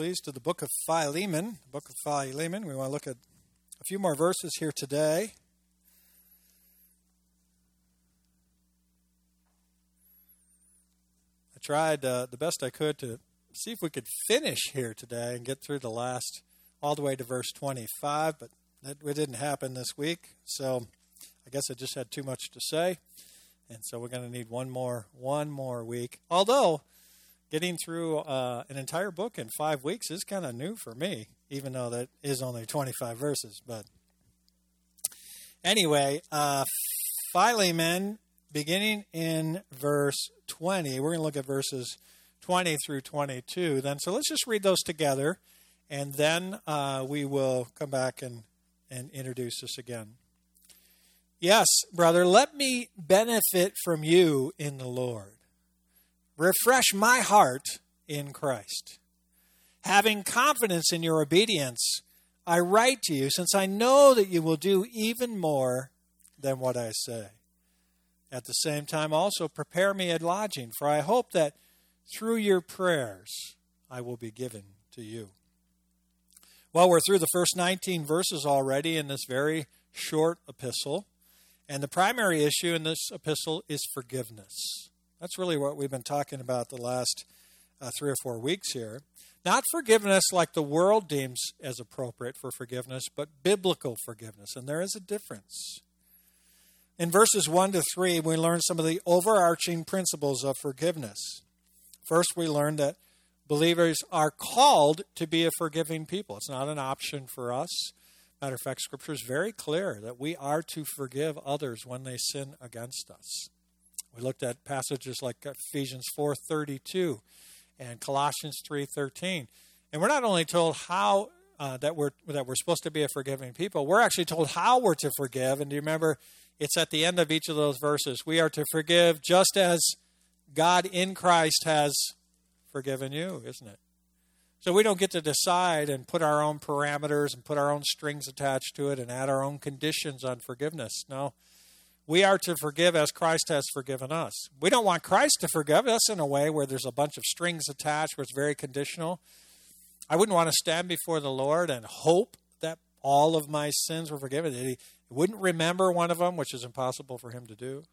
please, to the book of Philemon. The book of Philemon. We want to look at a few more verses here today. I tried uh, the best I could to see if we could finish here today and get through the last, all the way to verse 25, but that it didn't happen this week. So I guess I just had too much to say. And so we're going to need one more, one more week. Although, getting through uh, an entire book in five weeks is kind of new for me, even though that is only 25 verses. But anyway, uh, Philemon, beginning in verse 20, we're going to look at verses 20 through 22 then. So let's just read those together, and then uh, we will come back and, and introduce this again. Yes, brother, let me benefit from you in the Lord. Refresh my heart in Christ. Having confidence in your obedience, I write to you, since I know that you will do even more than what I say. At the same time, also prepare me a lodging, for I hope that through your prayers I will be given to you. Well, we're through the first 19 verses already in this very short epistle. And the primary issue in this epistle is forgiveness. That's really what we've been talking about the last uh, three or four weeks here. Not forgiveness like the world deems as appropriate for forgiveness, but biblical forgiveness. And there is a difference. In verses 1 to 3, we learn some of the overarching principles of forgiveness. First, we learn that believers are called to be a forgiving people. It's not an option for us. Matter of fact, Scripture is very clear that we are to forgive others when they sin against us. We looked at passages like Ephesians 4:32 and Colossians 3:13, and we're not only told how uh, that we're that we're supposed to be a forgiving people, we're actually told how we're to forgive. And do you remember? It's at the end of each of those verses. We are to forgive just as God in Christ has forgiven you, isn't it? So we don't get to decide and put our own parameters and put our own strings attached to it and add our own conditions on forgiveness. No. We are to forgive as Christ has forgiven us. We don't want Christ to forgive us in a way where there's a bunch of strings attached, where it's very conditional. I wouldn't want to stand before the Lord and hope that all of my sins were forgiven. He wouldn't remember one of them, which is impossible for him to do.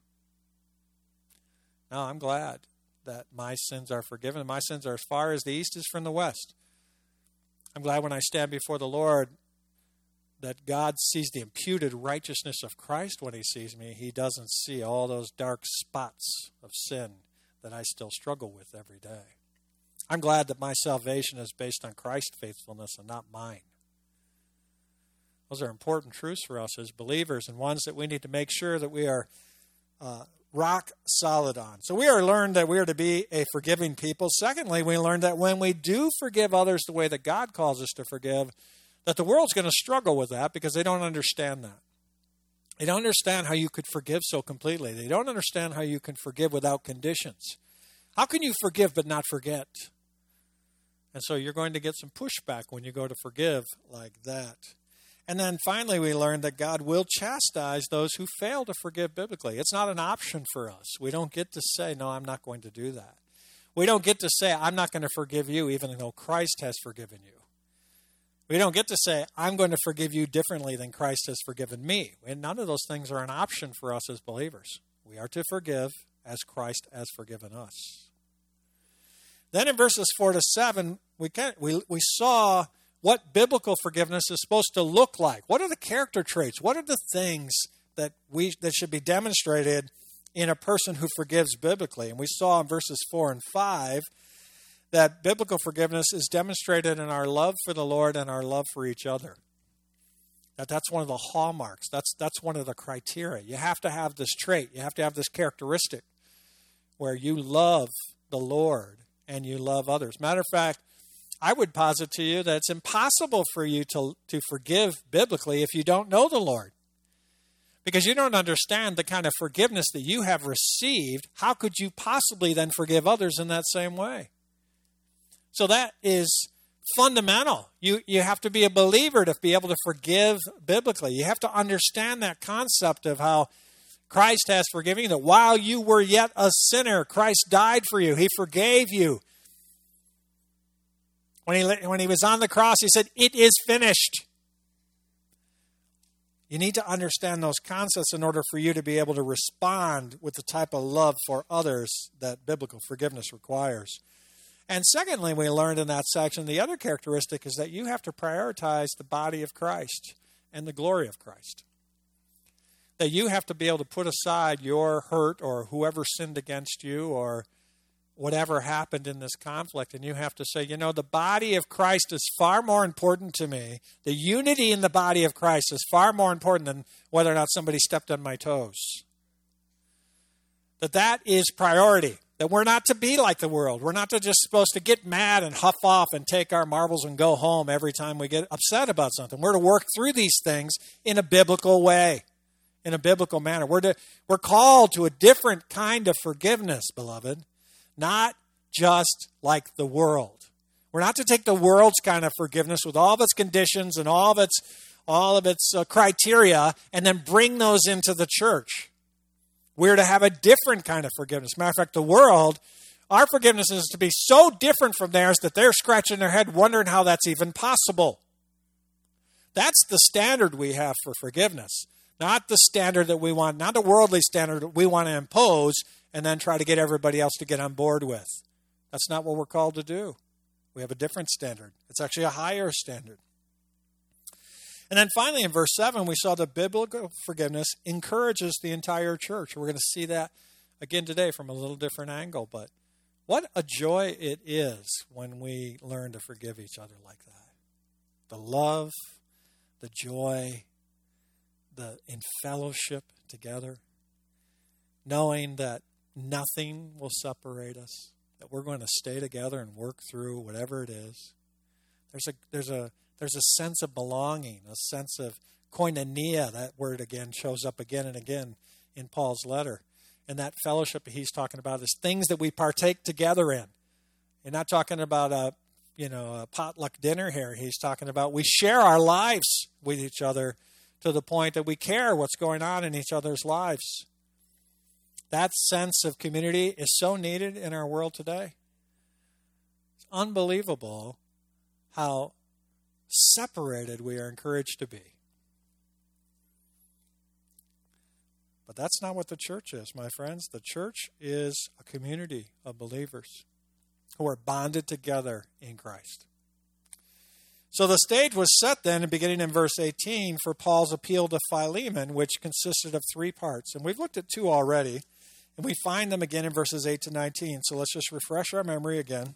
No, I'm glad that my sins are forgiven. My sins are as far as the east is from the west. I'm glad when I stand before the Lord that God sees the imputed righteousness of Christ when He sees me. He doesn't see all those dark spots of sin that I still struggle with every day. I'm glad that my salvation is based on Christ's faithfulness and not mine. Those are important truths for us as believers and ones that we need to make sure that we are uh, rock solid on. So we are learned that we are to be a forgiving people. Secondly, we learned that when we do forgive others the way that God calls us to forgive, that the world's going to struggle with that because they don't understand that. They don't understand how you could forgive so completely. They don't understand how you can forgive without conditions. How can you forgive but not forget? And so you're going to get some pushback when you go to forgive like that. And then finally, we learned that God will chastise those who fail to forgive biblically. It's not an option for us. We don't get to say, No, I'm not going to do that. We don't get to say, I'm not going to forgive you, even though Christ has forgiven you. We don't get to say, I'm going to forgive you differently than Christ has forgiven me. And none of those things are an option for us as believers. We are to forgive as Christ has forgiven us. Then in verses 4 to 7, we, can, we, we saw what biblical forgiveness is supposed to look like. What are the character traits? What are the things that we that should be demonstrated in a person who forgives biblically? And we saw in verses 4 and 5 that biblical forgiveness is demonstrated in our love for the Lord and our love for each other. That that's one of the hallmarks. That's that's one of the criteria. You have to have this trait. You have to have this characteristic where you love the Lord and you love others. Matter of fact, I would posit to you that it's impossible for you to, to forgive biblically if you don't know the Lord. Because you don't understand the kind of forgiveness that you have received. How could you possibly then forgive others in that same way? So that is fundamental. You, you have to be a believer to be able to forgive biblically. You have to understand that concept of how Christ has forgiven you, that while you were yet a sinner, Christ died for you. He forgave you. When he, when he was on the cross, he said, It is finished. You need to understand those concepts in order for you to be able to respond with the type of love for others that biblical forgiveness requires. And secondly, we learned in that section the other characteristic is that you have to prioritize the body of Christ and the glory of Christ. That you have to be able to put aside your hurt or whoever sinned against you or whatever happened in this conflict. And you have to say, you know, the body of Christ is far more important to me. The unity in the body of Christ is far more important than whether or not somebody stepped on my toes. That that is priority. That we're not to be like the world. We're not to just supposed to get mad and huff off and take our marbles and go home every time we get upset about something. We're to work through these things in a biblical way, in a biblical manner. We're to we're called to a different kind of forgiveness, beloved not just like the world. We're not to take the world's kind of forgiveness with all of its conditions and all of its all of its uh, criteria and then bring those into the church. We're to have a different kind of forgiveness. Matter of fact, the world, our forgiveness is to be so different from theirs that they're scratching their head wondering how that's even possible. That's the standard we have for forgiveness, not the standard that we want, not the worldly standard that we want to impose and then try to get everybody else to get on board with. That's not what we're called to do. We have a different standard, it's actually a higher standard. And then finally, in verse 7, we saw that biblical forgiveness encourages the entire church. We're going to see that again today from a little different angle. But what a joy it is when we learn to forgive each other like that. The love, the joy, the in fellowship together, knowing that Nothing will separate us. That we're going to stay together and work through whatever it is. There's a there's a there's a sense of belonging, a sense of koinonia. That word again shows up again and again in Paul's letter. And that fellowship he's talking about is things that we partake together in. You're not talking about a you know a potluck dinner here. He's talking about we share our lives with each other to the point that we care what's going on in each other's lives. That sense of community is so needed in our world today. It's unbelievable how separated we are encouraged to be. But that's not what the church is, my friends. The church is a community of believers who are bonded together in Christ. So the stage was set then, beginning in verse 18, for Paul's appeal to Philemon, which consisted of three parts. And we've looked at two already. And we find them again in verses 8 to 19. So let's just refresh our memory again.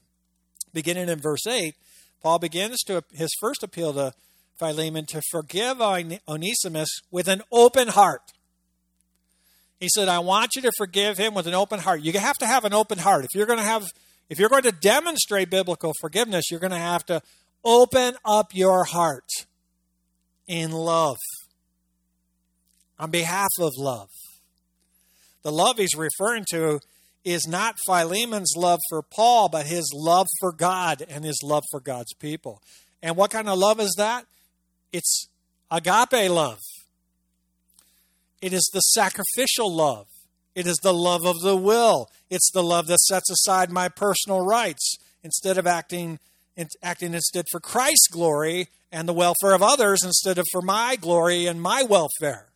Beginning in verse 8, Paul begins to his first appeal to Philemon to forgive Onesimus with an open heart. He said, I want you to forgive him with an open heart. You have to have an open heart. If you're going to have if you're going to demonstrate biblical forgiveness, you're going to have to open up your heart in love on behalf of love. The love he's referring to is not Philemon's love for Paul, but his love for God and his love for God's people. And what kind of love is that? It's agape love. It is the sacrificial love. It is the love of the will. It's the love that sets aside my personal rights instead of acting acting instead for Christ's glory and the welfare of others instead of for my glory and my welfare.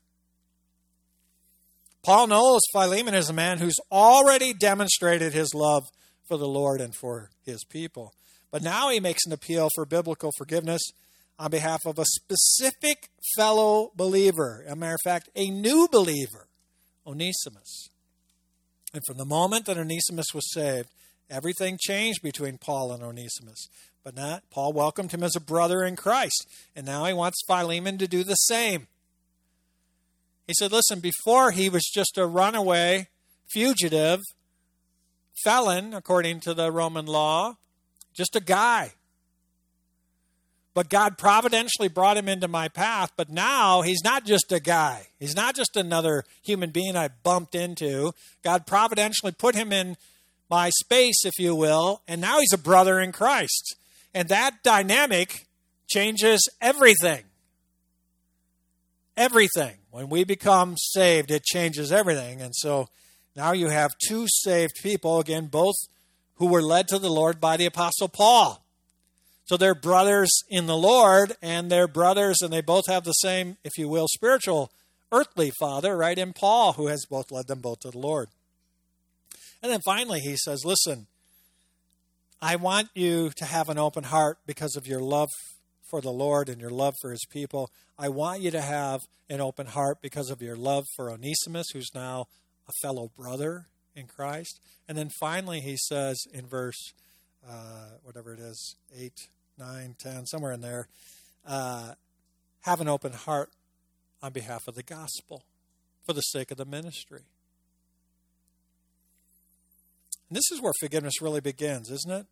Paul knows Philemon is a man who's already demonstrated his love for the Lord and for his people. But now he makes an appeal for biblical forgiveness on behalf of a specific fellow believer. As a matter of fact, a new believer, Onesimus. And from the moment that Onesimus was saved, everything changed between Paul and Onesimus. But not Paul welcomed him as a brother in Christ, and now he wants Philemon to do the same. He said, listen, before he was just a runaway, fugitive, felon, according to the Roman law, just a guy. But God providentially brought him into my path. But now he's not just a guy. He's not just another human being I bumped into. God providentially put him in my space, if you will. And now he's a brother in Christ. And that dynamic changes everything. Everything. When we become saved, it changes everything. And so now you have two saved people, again, both who were led to the Lord by the Apostle Paul. So they're brothers in the Lord, and they're brothers, and they both have the same, if you will, spiritual, earthly father, right? In Paul, who has both led them both to the Lord. And then finally, he says, Listen, I want you to have an open heart because of your love for the Lord and your love for his people. I want you to have an open heart because of your love for Onesimus, who's now a fellow brother in Christ. And then finally, he says in verse, uh, whatever it is, 8, 9, 10, somewhere in there, uh, have an open heart on behalf of the gospel for the sake of the ministry. And this is where forgiveness really begins, isn't it?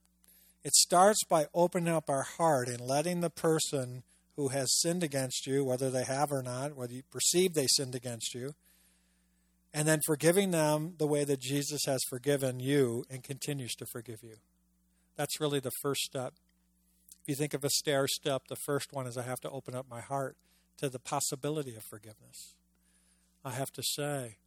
It starts by opening up our heart and letting the person who has sinned against you, whether they have or not, whether you perceive they sinned against you, and then forgiving them the way that Jesus has forgiven you and continues to forgive you. That's really the first step. If you think of a stair step, the first one is I have to open up my heart to the possibility of forgiveness. I have to say,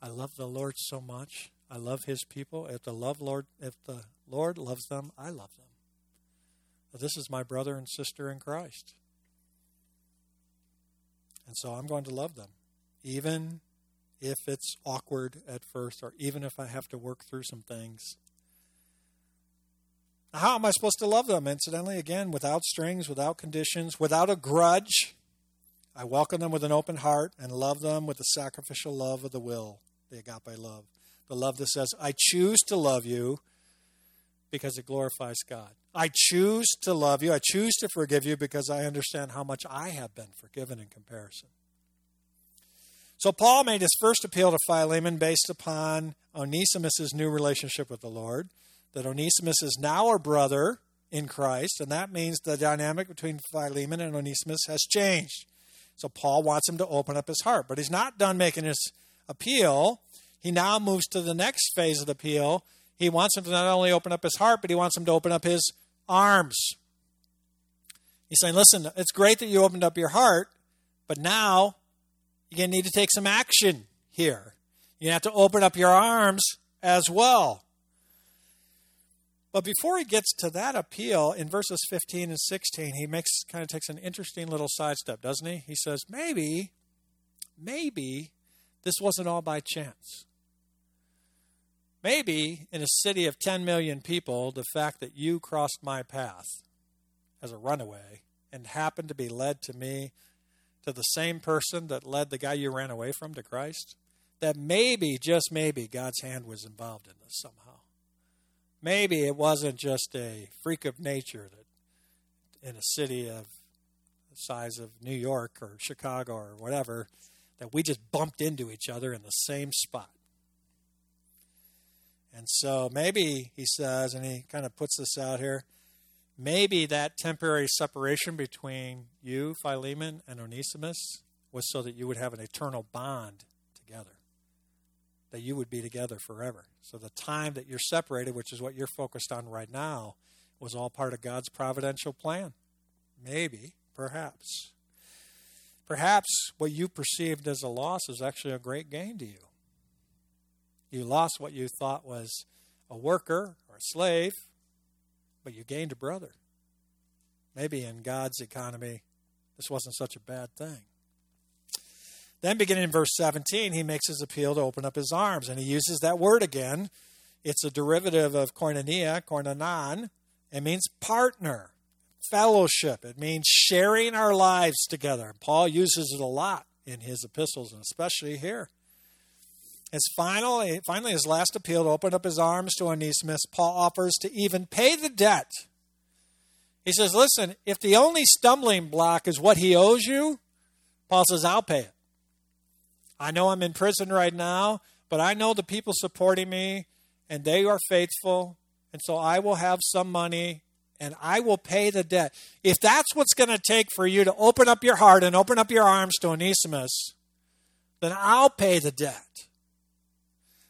I love the Lord so much. I love his people. If the love Lord if the Lord loves them, I love them. this is my brother and sister in Christ. And so I'm going to love them, even if it's awkward at first, or even if I have to work through some things. How am I supposed to love them? Incidentally, again, without strings, without conditions, without a grudge. I welcome them with an open heart and love them with the sacrificial love of the will, the agape love. The love that says, I choose to love you because it glorifies God. I choose to love you. I choose to forgive you because I understand how much I have been forgiven in comparison. So Paul made his first appeal to Philemon based upon Onesimus' new relationship with the Lord. That Onesimus is now a brother in Christ, and that means the dynamic between Philemon and Onesimus has changed. So Paul wants him to open up his heart, but he's not done making his appeal. He now moves to the next phase of the appeal. He wants him to not only open up his heart, but he wants him to open up his arms. He's saying, listen, it's great that you opened up your heart, but now you're going to need to take some action here. You have to open up your arms as well. But before he gets to that appeal, in verses 15 and 16, he makes kind of takes an interesting little sidestep, doesn't he? He says, maybe, maybe this wasn't all by chance. Maybe in a city of 10 million people, the fact that you crossed my path as a runaway and happened to be led to me, to the same person that led the guy you ran away from to Christ, that maybe, just maybe, God's hand was involved in this somehow. Maybe it wasn't just a freak of nature that in a city of the size of New York or Chicago or whatever, that we just bumped into each other in the same spot. And so maybe, he says, and he kind of puts this out here, maybe that temporary separation between you, Philemon, and Onesimus was so that you would have an eternal bond together, that you would be together forever. So the time that you're separated, which is what you're focused on right now, was all part of God's providential plan. Maybe, perhaps. Perhaps what you perceived as a loss is actually a great gain to you. You lost what you thought was a worker or a slave, but you gained a brother. Maybe in God's economy, this wasn't such a bad thing. Then, beginning in verse 17, he makes his appeal to open up his arms, and he uses that word again. It's a derivative of koinonia, koinonon. It means partner, fellowship. It means sharing our lives together. Paul uses it a lot in his epistles, and especially here. His final, eh, finally, his last appeal to open up his arms to Onesimus, Paul offers to even pay the debt. He says, Listen, if the only stumbling block is what he owes you, Paul says, I'll pay it. I know I'm in prison right now, but I know the people supporting me, and they are faithful, and so I will have some money and I will pay the debt. If that's what's going to take for you to open up your heart and open up your arms to Onesimus, then I'll pay the debt.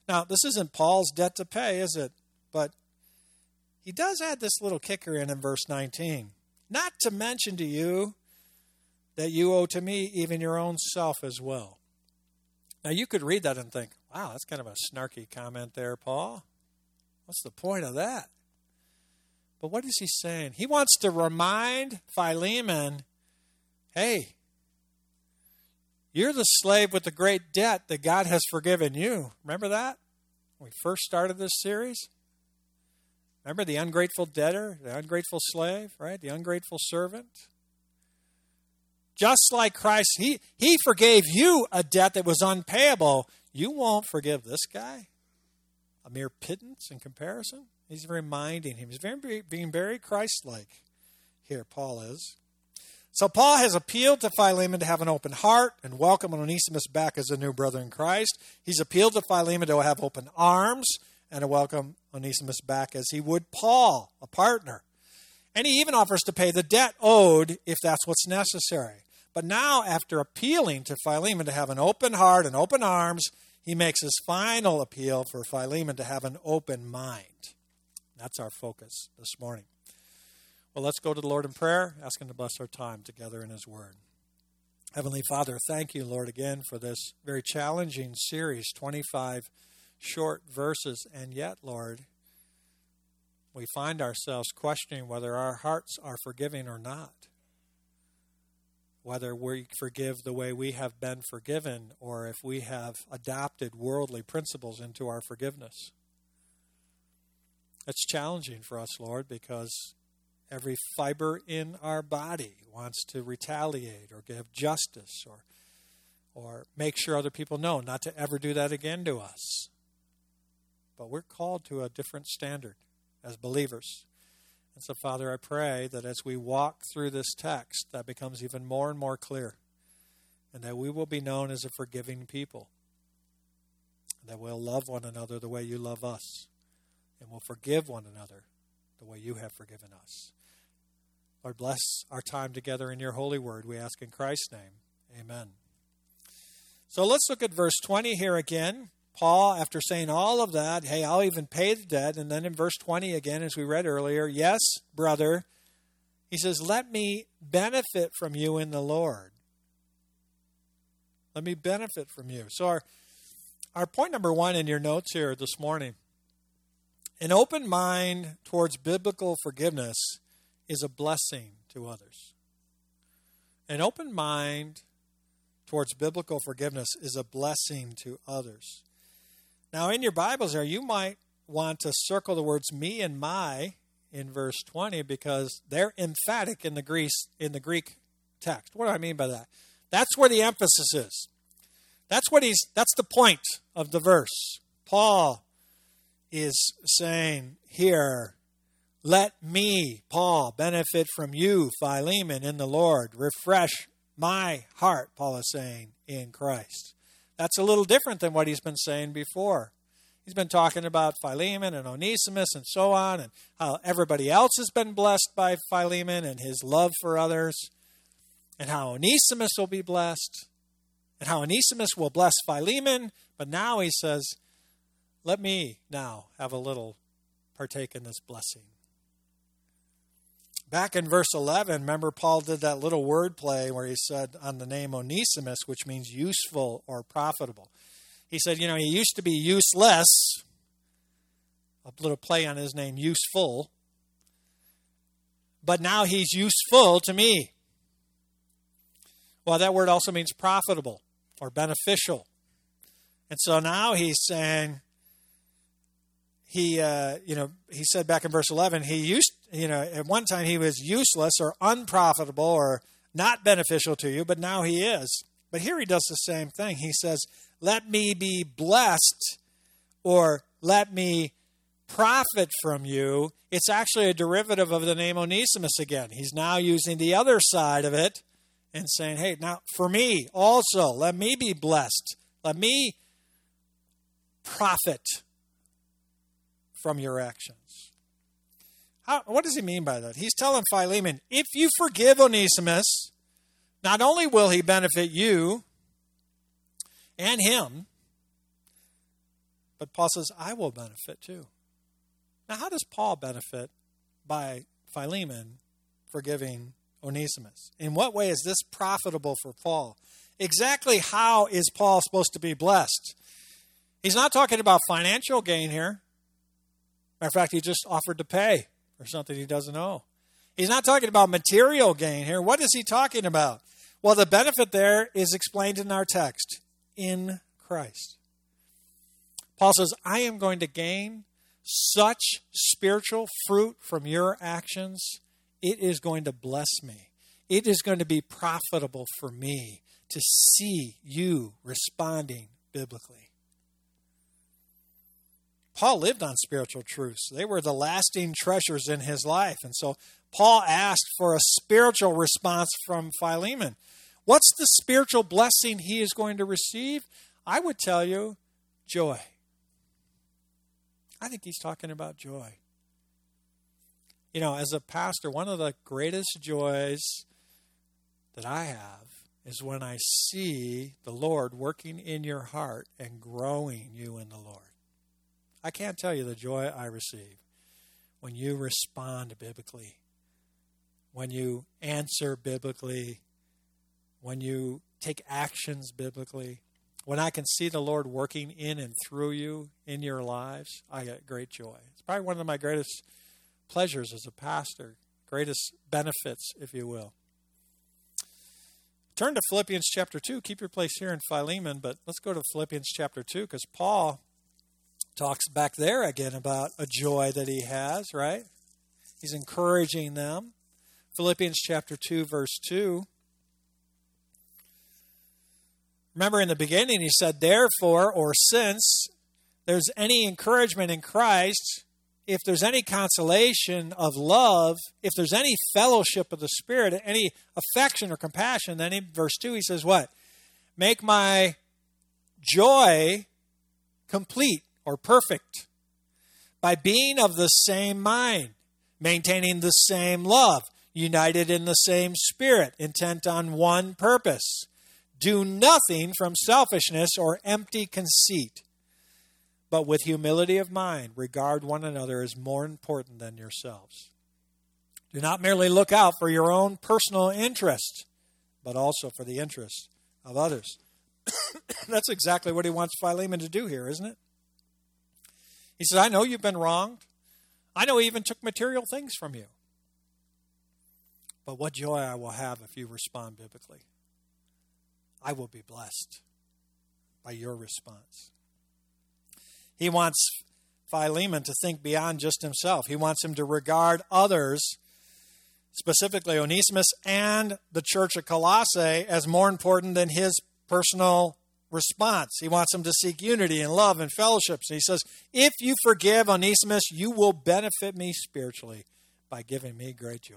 Now, this isn't Paul's debt to pay, is it? But he does add this little kicker in in verse 19. Not to mention to you that you owe to me even your own self as well. Now, you could read that and think, wow, that's kind of a snarky comment there, Paul. What's the point of that? But what is he saying? He wants to remind Philemon hey, you're the slave with the great debt that God has forgiven you. Remember that? When we first started this series? Remember the ungrateful debtor, the ungrateful slave, right? The ungrateful servant? Just like Christ, he, he forgave you a debt that was unpayable. You won't forgive this guy? A mere pittance in comparison? He's reminding him. He's very, being very Christ like here, Paul is. So Paul has appealed to Philemon to have an open heart and welcome Onesimus back as a new brother in Christ. He's appealed to Philemon to have open arms and to welcome Onesimus back as he would Paul, a partner. And he even offers to pay the debt owed if that's what's necessary. But now, after appealing to Philemon to have an open heart and open arms, he makes his final appeal for Philemon to have an open mind. That's our focus this morning. Well, let's go to the Lord in prayer, ask Him to bless our time together in His Word. Heavenly Father, thank you, Lord, again for this very challenging series 25 short verses. And yet, Lord, we find ourselves questioning whether our hearts are forgiving or not. Whether we forgive the way we have been forgiven or if we have adopted worldly principles into our forgiveness. It's challenging for us, Lord, because every fiber in our body wants to retaliate or give justice or or make sure other people know not to ever do that again to us. But we're called to a different standard as believers. And so, Father, I pray that as we walk through this text, that becomes even more and more clear, and that we will be known as a forgiving people, that we'll love one another the way you love us and we'll forgive one another the way you have forgiven us. Lord, bless our time together in your holy word. We ask in Christ's name. Amen. So let's look at verse 20 here again. Paul, after saying all of that, hey, I'll even pay the debt. And then in verse 20 again, as we read earlier, yes, brother, he says, let me benefit from you in the Lord. Let me benefit from you. So, our, our point number one in your notes here this morning an open mind towards biblical forgiveness is a blessing to others. An open mind towards biblical forgiveness is a blessing to others. Now, in your Bibles there, you might want to circle the words me and my in verse 20 because they're emphatic in the Greek in the Greek text. What do I mean by that? That's where the emphasis is. That's what he's that's the point of the verse. Paul is saying here, let me, Paul, benefit from you, Philemon, in the Lord. Refresh my heart, Paul is saying, in Christ. That's a little different than what he's been saying before. He's been talking about Philemon and Onesimus and so on, and how everybody else has been blessed by Philemon and his love for others, and how Onesimus will be blessed, and how Onesimus will bless Philemon. But now he says, let me now have a little partake in this blessing. Back in verse 11, remember Paul did that little word play where he said on the name Onesimus, which means useful or profitable. He said, you know, he used to be useless, a little play on his name, useful, but now he's useful to me. Well, that word also means profitable or beneficial. And so now he's saying, he, uh, you know, he said back in verse 11, he used, you know, at one time he was useless or unprofitable or not beneficial to you, but now he is. But here he does the same thing. He says, let me be blessed or let me profit from you. It's actually a derivative of the name Onesimus again. He's now using the other side of it and saying, hey, now for me also, let me be blessed. Let me profit from your actions. How, what does he mean by that? He's telling Philemon, if you forgive Onesimus, not only will he benefit you and him, but Paul says, I will benefit too. Now, how does Paul benefit by Philemon forgiving Onesimus? In what way is this profitable for Paul? Exactly how is Paul supposed to be blessed? He's not talking about financial gain here. Matter of fact, he just offered to pay or something he doesn't owe. He's not talking about material gain here. What is he talking about? Well, the benefit there is explained in our text in Christ. Paul says, I am going to gain such spiritual fruit from your actions, it is going to bless me. It is going to be profitable for me to see you responding biblically. Paul lived on spiritual truths. They were the lasting treasures in his life. And so Paul asked for a spiritual response from Philemon. What's the spiritual blessing he is going to receive? I would tell you joy. I think he's talking about joy. You know, as a pastor, one of the greatest joys that I have is when I see the Lord working in your heart and growing you in the Lord. I can't tell you the joy I receive when you respond biblically, when you answer biblically, when you take actions biblically. When I can see the Lord working in and through you in your lives, I get great joy. It's probably one of my greatest pleasures as a pastor, greatest benefits, if you will. Turn to Philippians chapter 2. Keep your place here in Philemon, but let's go to Philippians chapter 2 because Paul talks back there again about a joy that he has, right? He's encouraging them. Philippians chapter 2, verse 2. Remember in the beginning, he said, Therefore, or since there's any encouragement in Christ, if there's any consolation of love, if there's any fellowship of the Spirit, any affection or compassion, then in verse 2 he says, What? Make my joy complete or perfect by being of the same mind, maintaining the same love, united in the same spirit, intent on one purpose. Do nothing from selfishness or empty conceit, but with humility of mind, regard one another as more important than yourselves. Do not merely look out for your own personal interest, but also for the interest of others. That's exactly what he wants Philemon to do here, isn't it? He says, I know you've been wronged. I know he even took material things from you. But what joy I will have if you respond biblically. I will be blessed by your response. He wants Philemon to think beyond just himself. He wants him to regard others, specifically Onesimus and the church at Colossae, as more important than his personal response. He wants them to seek unity and love and fellowship. So he says, If you forgive Onesimus, you will benefit me spiritually by giving me great joy.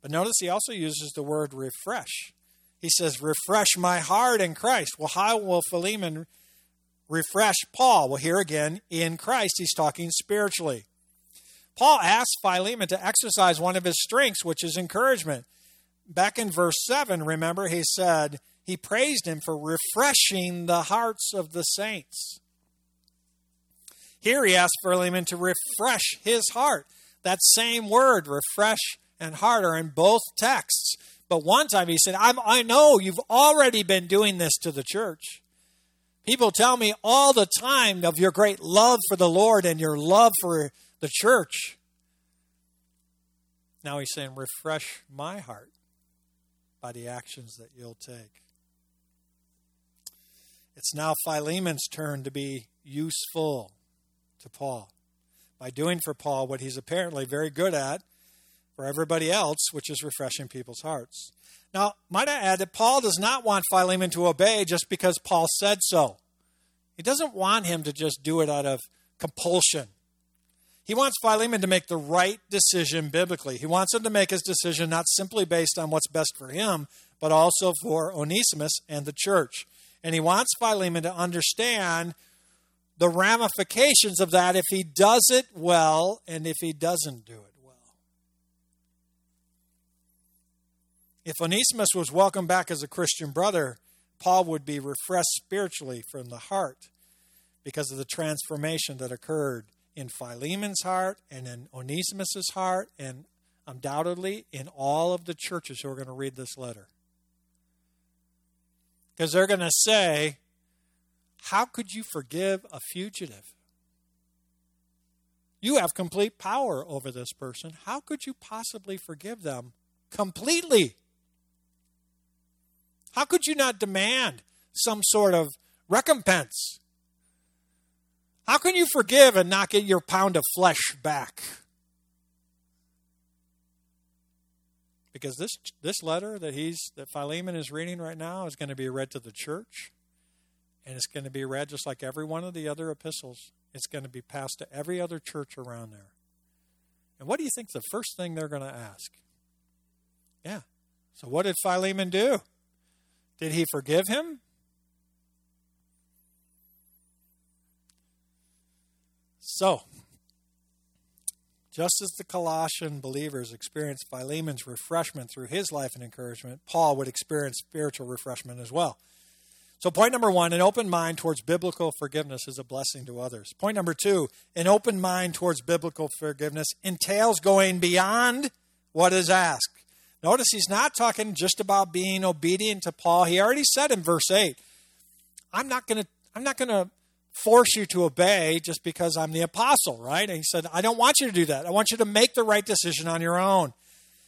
But notice he also uses the word refresh. He says, Refresh my heart in Christ. Well, how will Philemon refresh Paul? Well, here again, in Christ, he's talking spiritually. Paul asks Philemon to exercise one of his strengths, which is encouragement. Back in verse 7, remember, he said, he praised him for refreshing the hearts of the saints. Here he asked Philemon to refresh his heart. That same word, refresh and heart are in both texts. But one time he said, i know you've already been doing this to the church. People tell me all the time of your great love for the Lord and your love for the church. Now he's saying, refresh my heart by the actions that you'll take. It's now Philemon's turn to be useful to Paul by doing for Paul what he's apparently very good at for everybody else, which is refreshing people's hearts. Now, might I add that Paul does not want Philemon to obey just because Paul said so. He doesn't want him to just do it out of compulsion. He wants Philemon to make the right decision biblically. He wants him to make his decision not simply based on what's best for him, but also for Onesimus and the church. And he wants Philemon to understand the ramifications of that if he does it well and if he doesn't do it. Well. If Onesimus was welcomed back as a Christian brother, Paul would be refreshed spiritually from the heart because of the transformation that occurred in Philemon's heart and in Onesimus's heart and undoubtedly in all of the churches who are going to read this letter. Because they're going to say, How could you forgive a fugitive? You have complete power over this person. How could you possibly forgive them completely? How could you not demand some sort of recompense? How can you forgive and not get your pound of flesh back? Because this this letter that he's that Philemon is reading right now is going to be read to the church, and it's going to be read just like every one of the other epistles. It's going to be passed to every other church around there. And what do you think the first thing they're going to ask? Yeah. So what did Philemon do? Did he forgive him? So, just as the Colossian believers experienced Philemon's refreshment through his life and encouragement, Paul would experience spiritual refreshment as well. So, point number one, an open mind towards biblical forgiveness is a blessing to others. Point number two, an open mind towards biblical forgiveness entails going beyond what is asked. Notice he's not talking just about being obedient to Paul. He already said in verse 8, I'm not going to I'm not going to force you to obey just because I'm the apostle, right? And he said, I don't want you to do that. I want you to make the right decision on your own.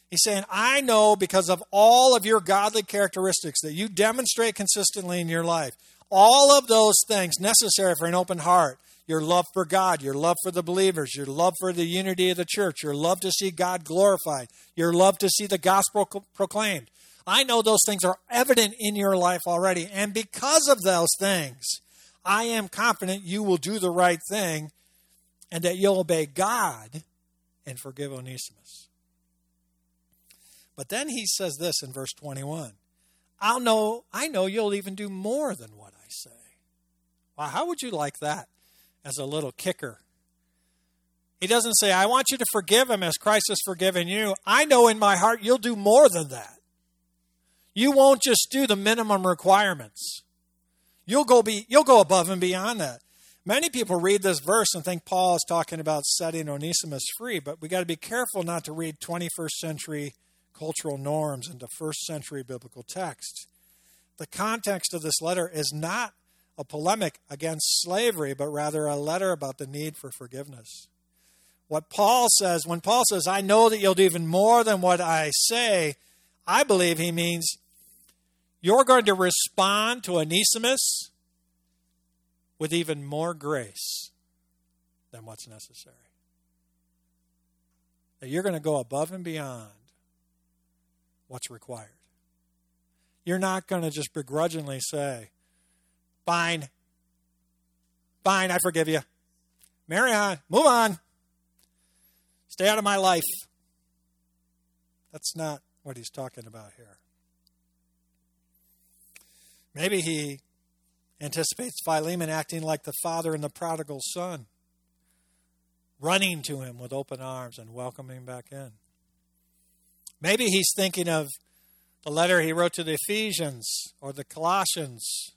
He's saying, I know because of all of your godly characteristics that you demonstrate consistently in your life, all of those things necessary for an open heart your love for God, your love for the believers, your love for the unity of the church, your love to see God glorified, your love to see the gospel proclaimed. I know those things are evident in your life already. And because of those things, I am confident you will do the right thing and that you'll obey God and forgive Onesimus. But then he says this in verse 21 I'll know, I know you'll even do more than what I say. Wow, how would you like that? as a little kicker. He doesn't say, I want you to forgive him as Christ has forgiven you. I know in my heart you'll do more than that. You won't just do the minimum requirements. You'll go be you'll go above and beyond that. Many people read this verse and think Paul is talking about setting Onesimus free, but we got to be careful not to read 21st century cultural norms into first century biblical texts. The context of this letter is not a polemic against slavery, but rather a letter about the need for forgiveness. What Paul says, when Paul says, I know that you'll do even more than what I say, I believe he means you're going to respond to Onesimus with even more grace than what's necessary. That you're going to go above and beyond what's required. You're not going to just begrudgingly say, Fine. Fine, I forgive you. Marry on. Move on. Stay out of my life. That's not what he's talking about here. Maybe he anticipates Philemon acting like the father in the prodigal son, running to him with open arms and welcoming him back in. Maybe he's thinking of the letter he wrote to the Ephesians or the Colossians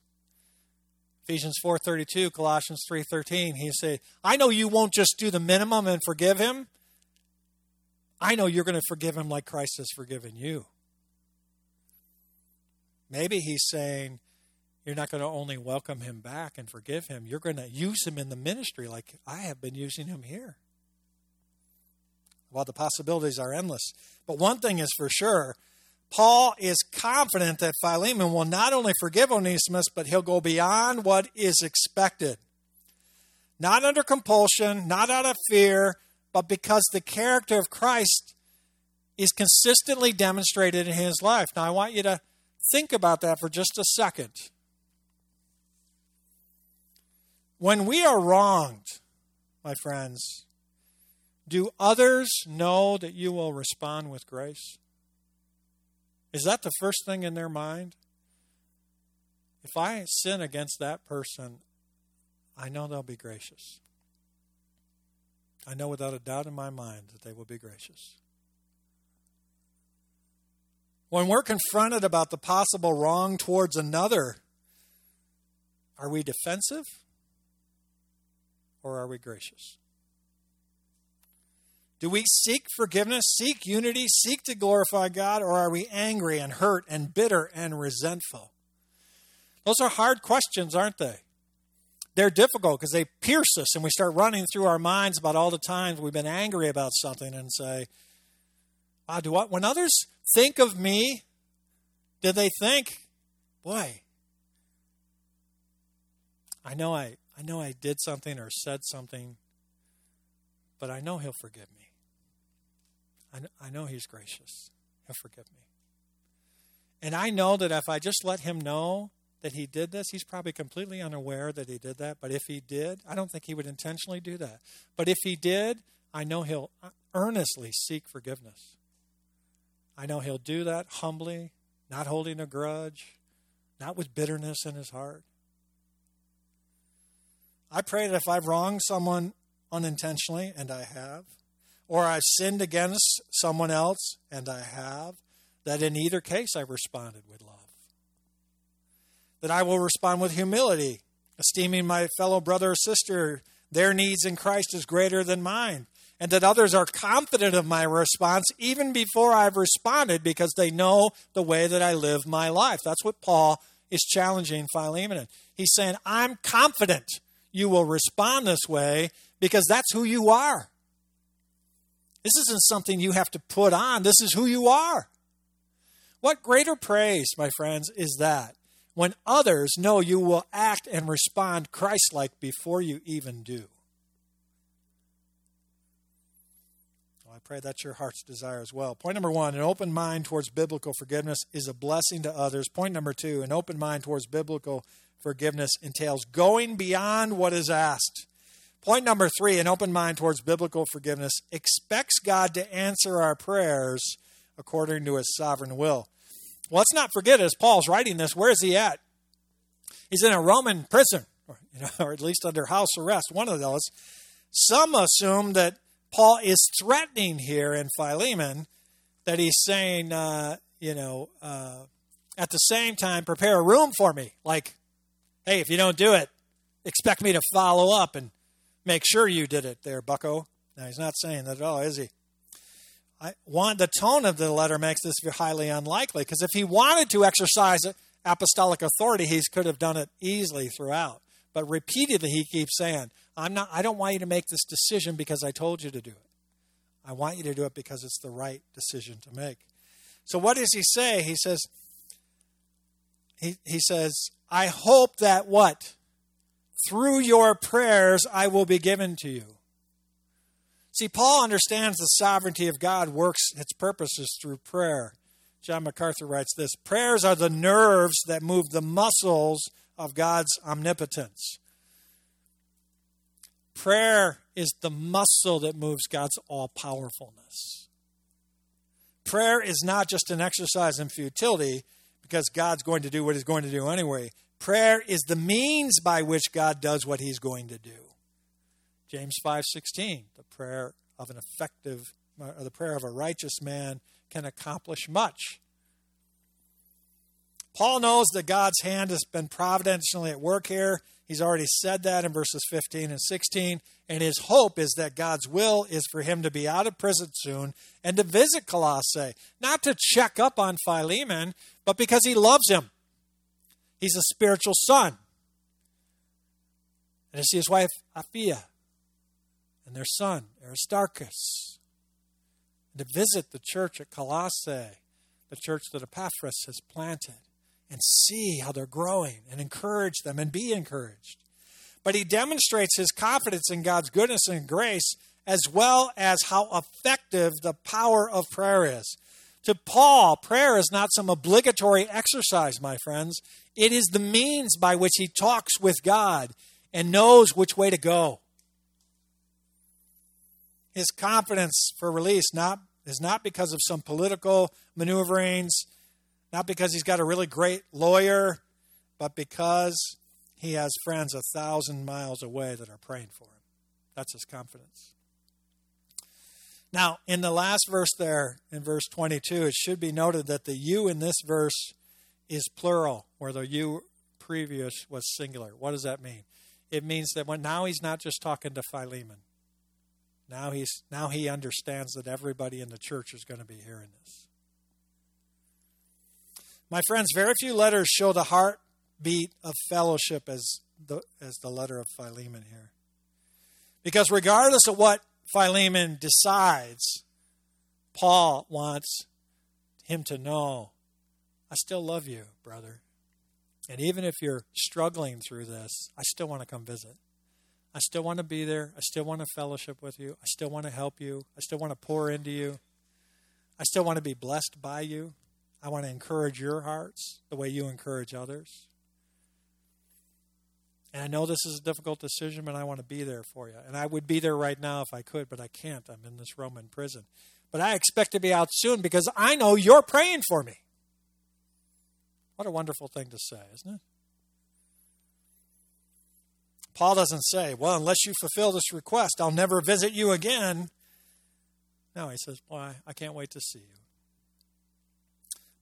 Ephesians 4:32, Colossians 3:13, he said, "I know you won't just do the minimum and forgive him. I know you're going to forgive him like Christ has forgiven you." Maybe he's saying you're not going to only welcome him back and forgive him, you're going to use him in the ministry like I have been using him here. Well, the possibilities are endless. But one thing is for sure Paul is confident that Philemon will not only forgive Onesimus, but he'll go beyond what is expected. Not under compulsion, not out of fear, but because the character of Christ is consistently demonstrated in his life. Now, I want you to think about that for just a second. When we are wronged, my friends, do others know that you will respond with grace? Is that the first thing in their mind? If I sin against that person, I know they'll be gracious. I know without a doubt in my mind that they will be gracious. When we're confronted about the possible wrong towards another, are we defensive or are we gracious? Do we seek forgiveness, seek unity, seek to glorify God, or are we angry and hurt and bitter and resentful? Those are hard questions, aren't they? they're difficult because they pierce us and we start running through our minds about all the times we've been angry about something and say, wow, do I, when others think of me, do they think, boy, I know I, I know I did something or said something, but I know he'll forgive me. I, I know he's gracious. He'll forgive me. And I know that if I just let him know that he did this, he's probably completely unaware that he did that. But if he did, I don't think he would intentionally do that. But if he did, I know he'll uh, earnestly seek forgiveness. I know he'll do that humbly, not holding a grudge, not with bitterness in his heart. I pray that if I've wronged someone unintentionally, and I have, or I've sinned against someone else, and I have, that in either case I responded with love. That I will respond with humility, esteeming my fellow brother or sister, their needs in Christ is greater than mine. And that others are confident of my response even before I've responded because they know the way that I live my life. That's what Paul is challenging Philemon. He's saying, I'm confident you will respond this way because that's who you are. This isn't something you have to put on, this is who you are. What greater praise, my friends, is that when others know you will act and respond Christ like before you even do? I pray that's your heart's desire as well. Point number one an open mind towards biblical forgiveness is a blessing to others. Point number two an open mind towards biblical forgiveness entails going beyond what is asked. Point number three an open mind towards biblical forgiveness expects God to answer our prayers according to his sovereign will. Let's not forget, as Paul's writing this, where is he at? He's in a Roman prison, or, you know, or at least under house arrest, one of those. Some assume that Paul is threatening here in Philemon, that he's saying, uh, you know, uh, at the same time, prepare a room for me. Like, hey, if you don't do it, expect me to follow up and make sure you did it there, bucko. Now, he's not saying that at all, is he? I want the tone of the letter makes this highly unlikely because if he wanted to exercise apostolic authority, he could have done it easily throughout. But repeatedly, he keeps saying, "I'm not. I don't want you to make this decision because I told you to do it. I want you to do it because it's the right decision to make." So, what does he say? He says, he, he says, I hope that what? Through your prayers I will be given to you. See, Paul understands the sovereignty of God works its purposes through prayer. John MacArthur writes this Prayers are the nerves that move the muscles of God's omnipotence. Prayer is the muscle that moves God's all powerfulness. Prayer is not just an exercise in futility because God's going to do what he's going to do anyway. Prayer is the means by which God does what he's going to do. James 5:16, the prayer of an effective or the prayer of a righteous man can accomplish much. Paul knows that God's hand has been providentially at work here. He's already said that in verses 15 and 16. And his hope is that God's will is for him to be out of prison soon and to visit Colossae, not to check up on Philemon, but because he loves him. He's a spiritual son. And to see his wife, Apphia, and their son, Aristarchus, and to visit the church at Colossae, the church that Epaphras has planted, and see how they're growing and encourage them and be encouraged. But he demonstrates his confidence in God's goodness and grace as well as how effective the power of prayer is. To Paul, prayer is not some obligatory exercise, my friends. It is the means by which he talks with God and knows which way to go his confidence for release not is not because of some political maneuverings, not because he's got a really great lawyer, but because he has friends a thousand miles away that are praying for him. That's his confidence. Now, in the last verse there, in verse 22, it should be noted that the you in this verse is plural, where the you previous was singular. What does that mean? It means that when now he's not just talking to Philemon. Now he's now he understands that everybody in the church is going to be hearing this. My friends, very few letters show the heartbeat of fellowship as the, as the letter of Philemon here. Because regardless of what Philemon decides, Paul wants him to know, I still love you, brother. And even if you're struggling through this, I still want to come visit. I still want to be there. I still want to fellowship with you. I still want to help you. I still want to pour into you. I still want to be blessed by you. I want to encourage your hearts the way you encourage others. And I know this is a difficult decision, but I want to be there for you. And I would be there right now if I could, but I can't. I'm in this Roman prison. But I expect to be out soon because I know you're praying for me. What a wonderful thing to say, isn't it? Paul doesn't say, Well, unless you fulfill this request, I'll never visit you again. No, he says, Why? I can't wait to see you.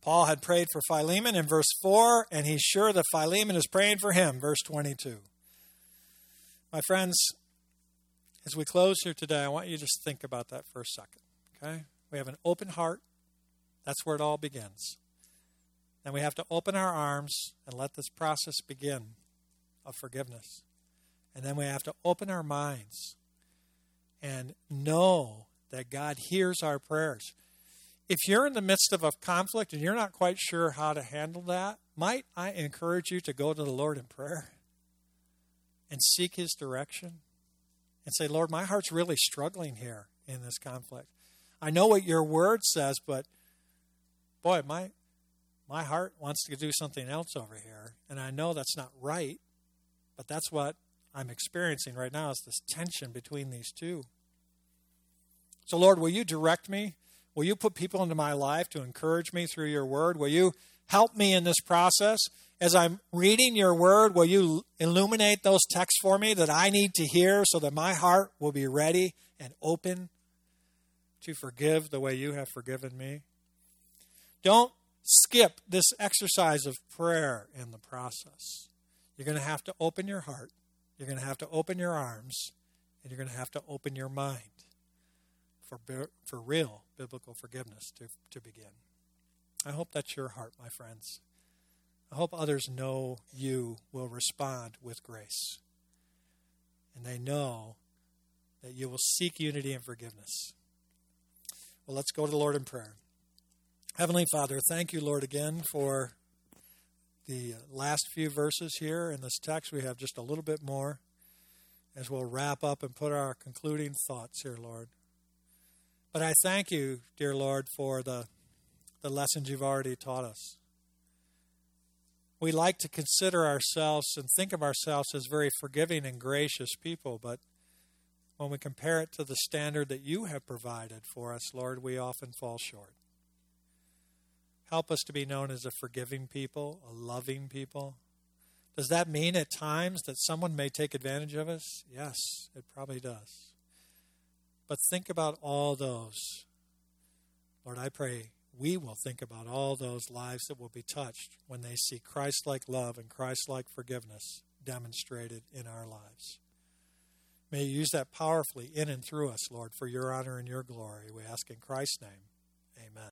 Paul had prayed for Philemon in verse 4, and he's sure that Philemon is praying for him, verse 22. My friends, as we close here today, I want you to just think about that for a second. Okay? We have an open heart. That's where it all begins. And we have to open our arms and let this process begin of forgiveness. And then we have to open our minds and know that God hears our prayers. If you're in the midst of a conflict and you're not quite sure how to handle that, might I encourage you to go to the Lord in prayer and seek His direction and say, Lord, my heart's really struggling here in this conflict. I know what your word says, but boy, my my heart wants to do something else over here, and I know that's not right, but that's what I'm experiencing right now is this tension between these two. So, Lord, will you direct me? Will you put people into my life to encourage me through your word? Will you help me in this process? As I'm reading your word, will you illuminate those texts for me that I need to hear so that my heart will be ready and open to forgive the way you have forgiven me? Don't skip this exercise of prayer in the process. You're going to have to open your heart, you're going to have to open your arms, and you're going to have to open your mind for, for real biblical forgiveness to, to begin. I hope that's your heart, my friends. I hope others know you will respond with grace. And they know that you will seek unity and forgiveness. Well, let's go to the Lord in prayer. Heavenly Father, thank you, Lord, again for the last few verses here in this text. We have just a little bit more as we'll wrap up and put our concluding thoughts here, Lord. But I thank you, dear Lord, for the, the lessons you've already taught us. We like to consider ourselves and think of ourselves as very forgiving and gracious people, but when we compare it to the standard that you have provided for us, Lord, we often fall short. Help us to be known as a forgiving people, a loving people. Does that mean at times that someone may take advantage of us? Yes, it probably does. But think about all those. Lord, I pray we will think about all those lives that will be touched when they see Christ like love and Christ like forgiveness demonstrated in our lives. May you use that powerfully in and through us, Lord, for your honor and your glory. We ask in Christ's name. Amen.